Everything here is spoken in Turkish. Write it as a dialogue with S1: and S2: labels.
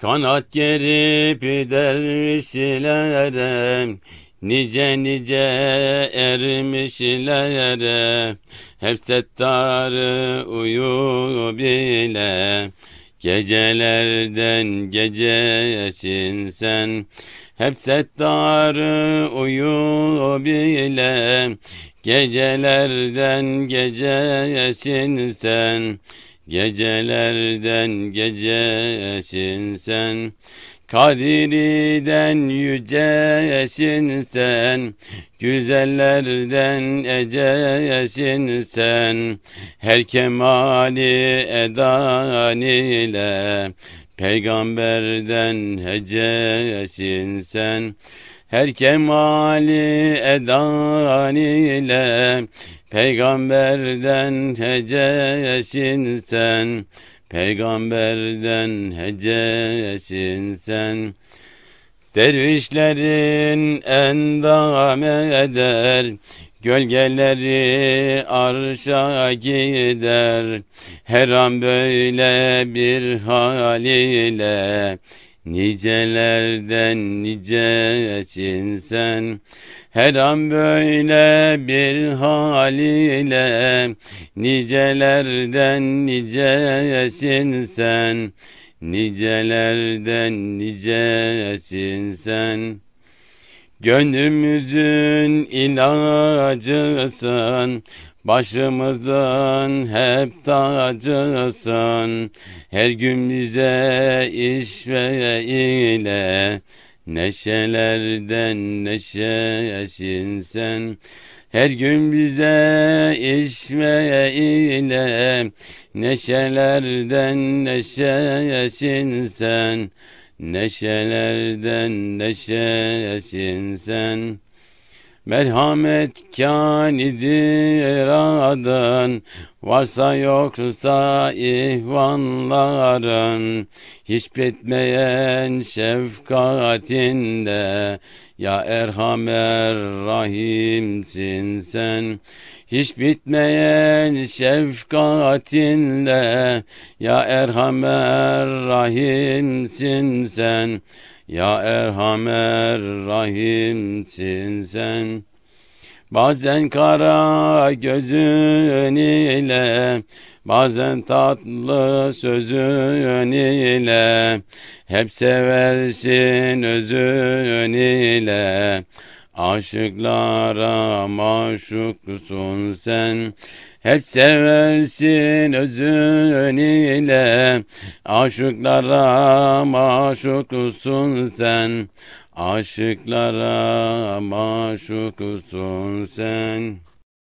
S1: Kanat gerip dervişlere Nice nice ermişlere. Hep settarı uyu bile Gecelerden gecesin sen. Hep settarı uyu bile Gecelerden gecesin sen Gecelerden gecesin sen Kadiriden yücesin sen Güzellerden ecesin sen. Her kemali edan ile Peygamberden hecesin sen. Her kemali edan ile Peygamberden hecesin sen. Peygamberden hecesin sen. Dervişlerin endam eder. Gölgeleri arşa gider. Her an böyle bir hal ile Nicelerden nicesin sen? Her an böyle bir hal ile Nicelerden nicesin sen? Nicelerden nicesin sen? Gönlümüzün ilacısın Başımızın hep tacısın. Her gün bize iş ve ile Neşelerden neşesin sen. Her gün bize iş ve ile Neşelerden neşesin sen. Neşelerden neşesin sen Merhamet kânidir adın Varsa yoksa ihvanların. Hiç bitmeyen şefkatinde Ya Erhamer Rahimsin sen. Hiç bitmeyen şefkatinle Ya Erhamer Rahimsin sen Ya Erhamer Rahimsin sen. Bazen kara gözün ile Bazen tatlı sözün ile. Hep seversin özün ile. Aşıklara maşuksun sen. Hep seversin özün ile Aşıklara maşuksun sen. Aşıklara maşuksun sen